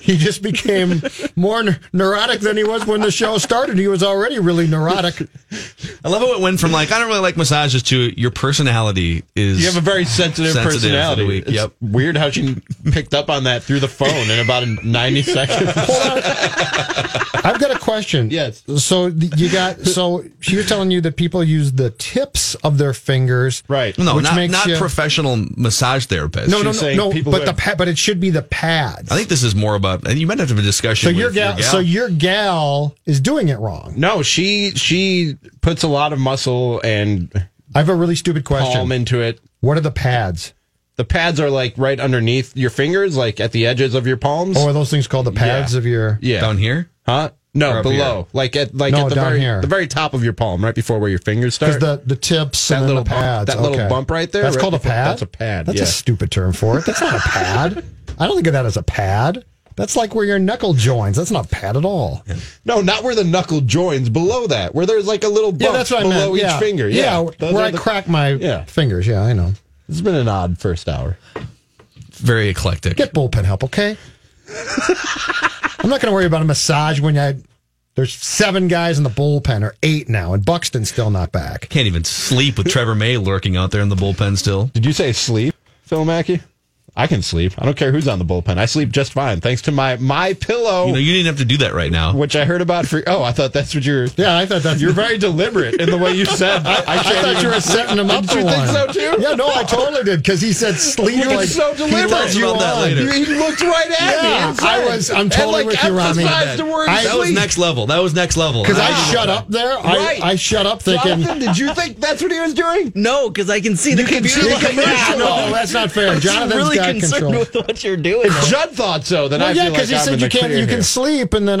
he just became more neurotic than he was when the show started. He was already really neurotic. I love how it went from like I don't really like massages to your personality is You have a very sensitive, Sensitive personality. week, It's yep. weird how she picked up on that through the phone in about 90 seconds. I've got a question. Yes. So you got so she was telling you that people use the tips of their fingers, right? no, which not makes not you- professional massage therapists. No, no, no, saying no. people But who the pa- but it should be the pads. I think this is more about and you might have to have a discussion. so. with Your gal, so your gal is doing it wrong. No, she she puts a lot of muscle and I have a really stupid question. palm into it. What are the pads? The pads are like right underneath your fingers, like at the edges of your palms. Or are those things called the pads Yeah. of your? yeah, down here. huh? Or No, below, here? like at like No, at the down very here. the very top of your palm, right before where your fingers start. Because the, the tips That and little the bump- pads. that little bump right there, That's right called a pad. that's a pad, That's yeah. a stupid term for it. That's not a pad. I don't think of that as a pad. That's like where your knuckle joins. That's not a pad at all. no, not where the knuckle joins. Below that, where there's like a little bump Yeah, that's what I below meant. each yeah. finger. Yeah, Yeah, where I the- crack my Yeah. fingers. Yeah, I know. It's been an odd first hour. Very eclectic. Get bullpen help, okay? I'm not going to worry about a massage when I. There's seven guys in the bullpen, or eight now, and Buxton's still not back. Can't even sleep with Trevor May lurking out there in the bullpen still. Did you say sleep, Phil Mackey? I can sleep. I don't care who's on the bullpen. I sleep just fine, thanks to my my pillow, You know, you didn't have to do that right now. which I heard about for. Oh, I thought that's what you're. Yeah, I thought that's. You're very deliberate in the way you said. I, I thought you were setting him up Did you think one. so too? Yeah, no, I totally did because he said sleep. You were like, so he deliberate led you about that later. He looked right at me. Yeah, and said- I was- I'm and, totally like, with you, Rami. emphasized the word I- That was next level. That was next level. Because I And shut up there. I, Right. I shut up thinking. Jonathan, did you think that's what he was doing? No, because I can see the computer. Yeah, line. no, that's not fair. I'm Jonathan's really got concerned control. with what you're doing. If Judd thought so, then Well, I yeah, because like he I'm said you can't. clear You can sleep, and then I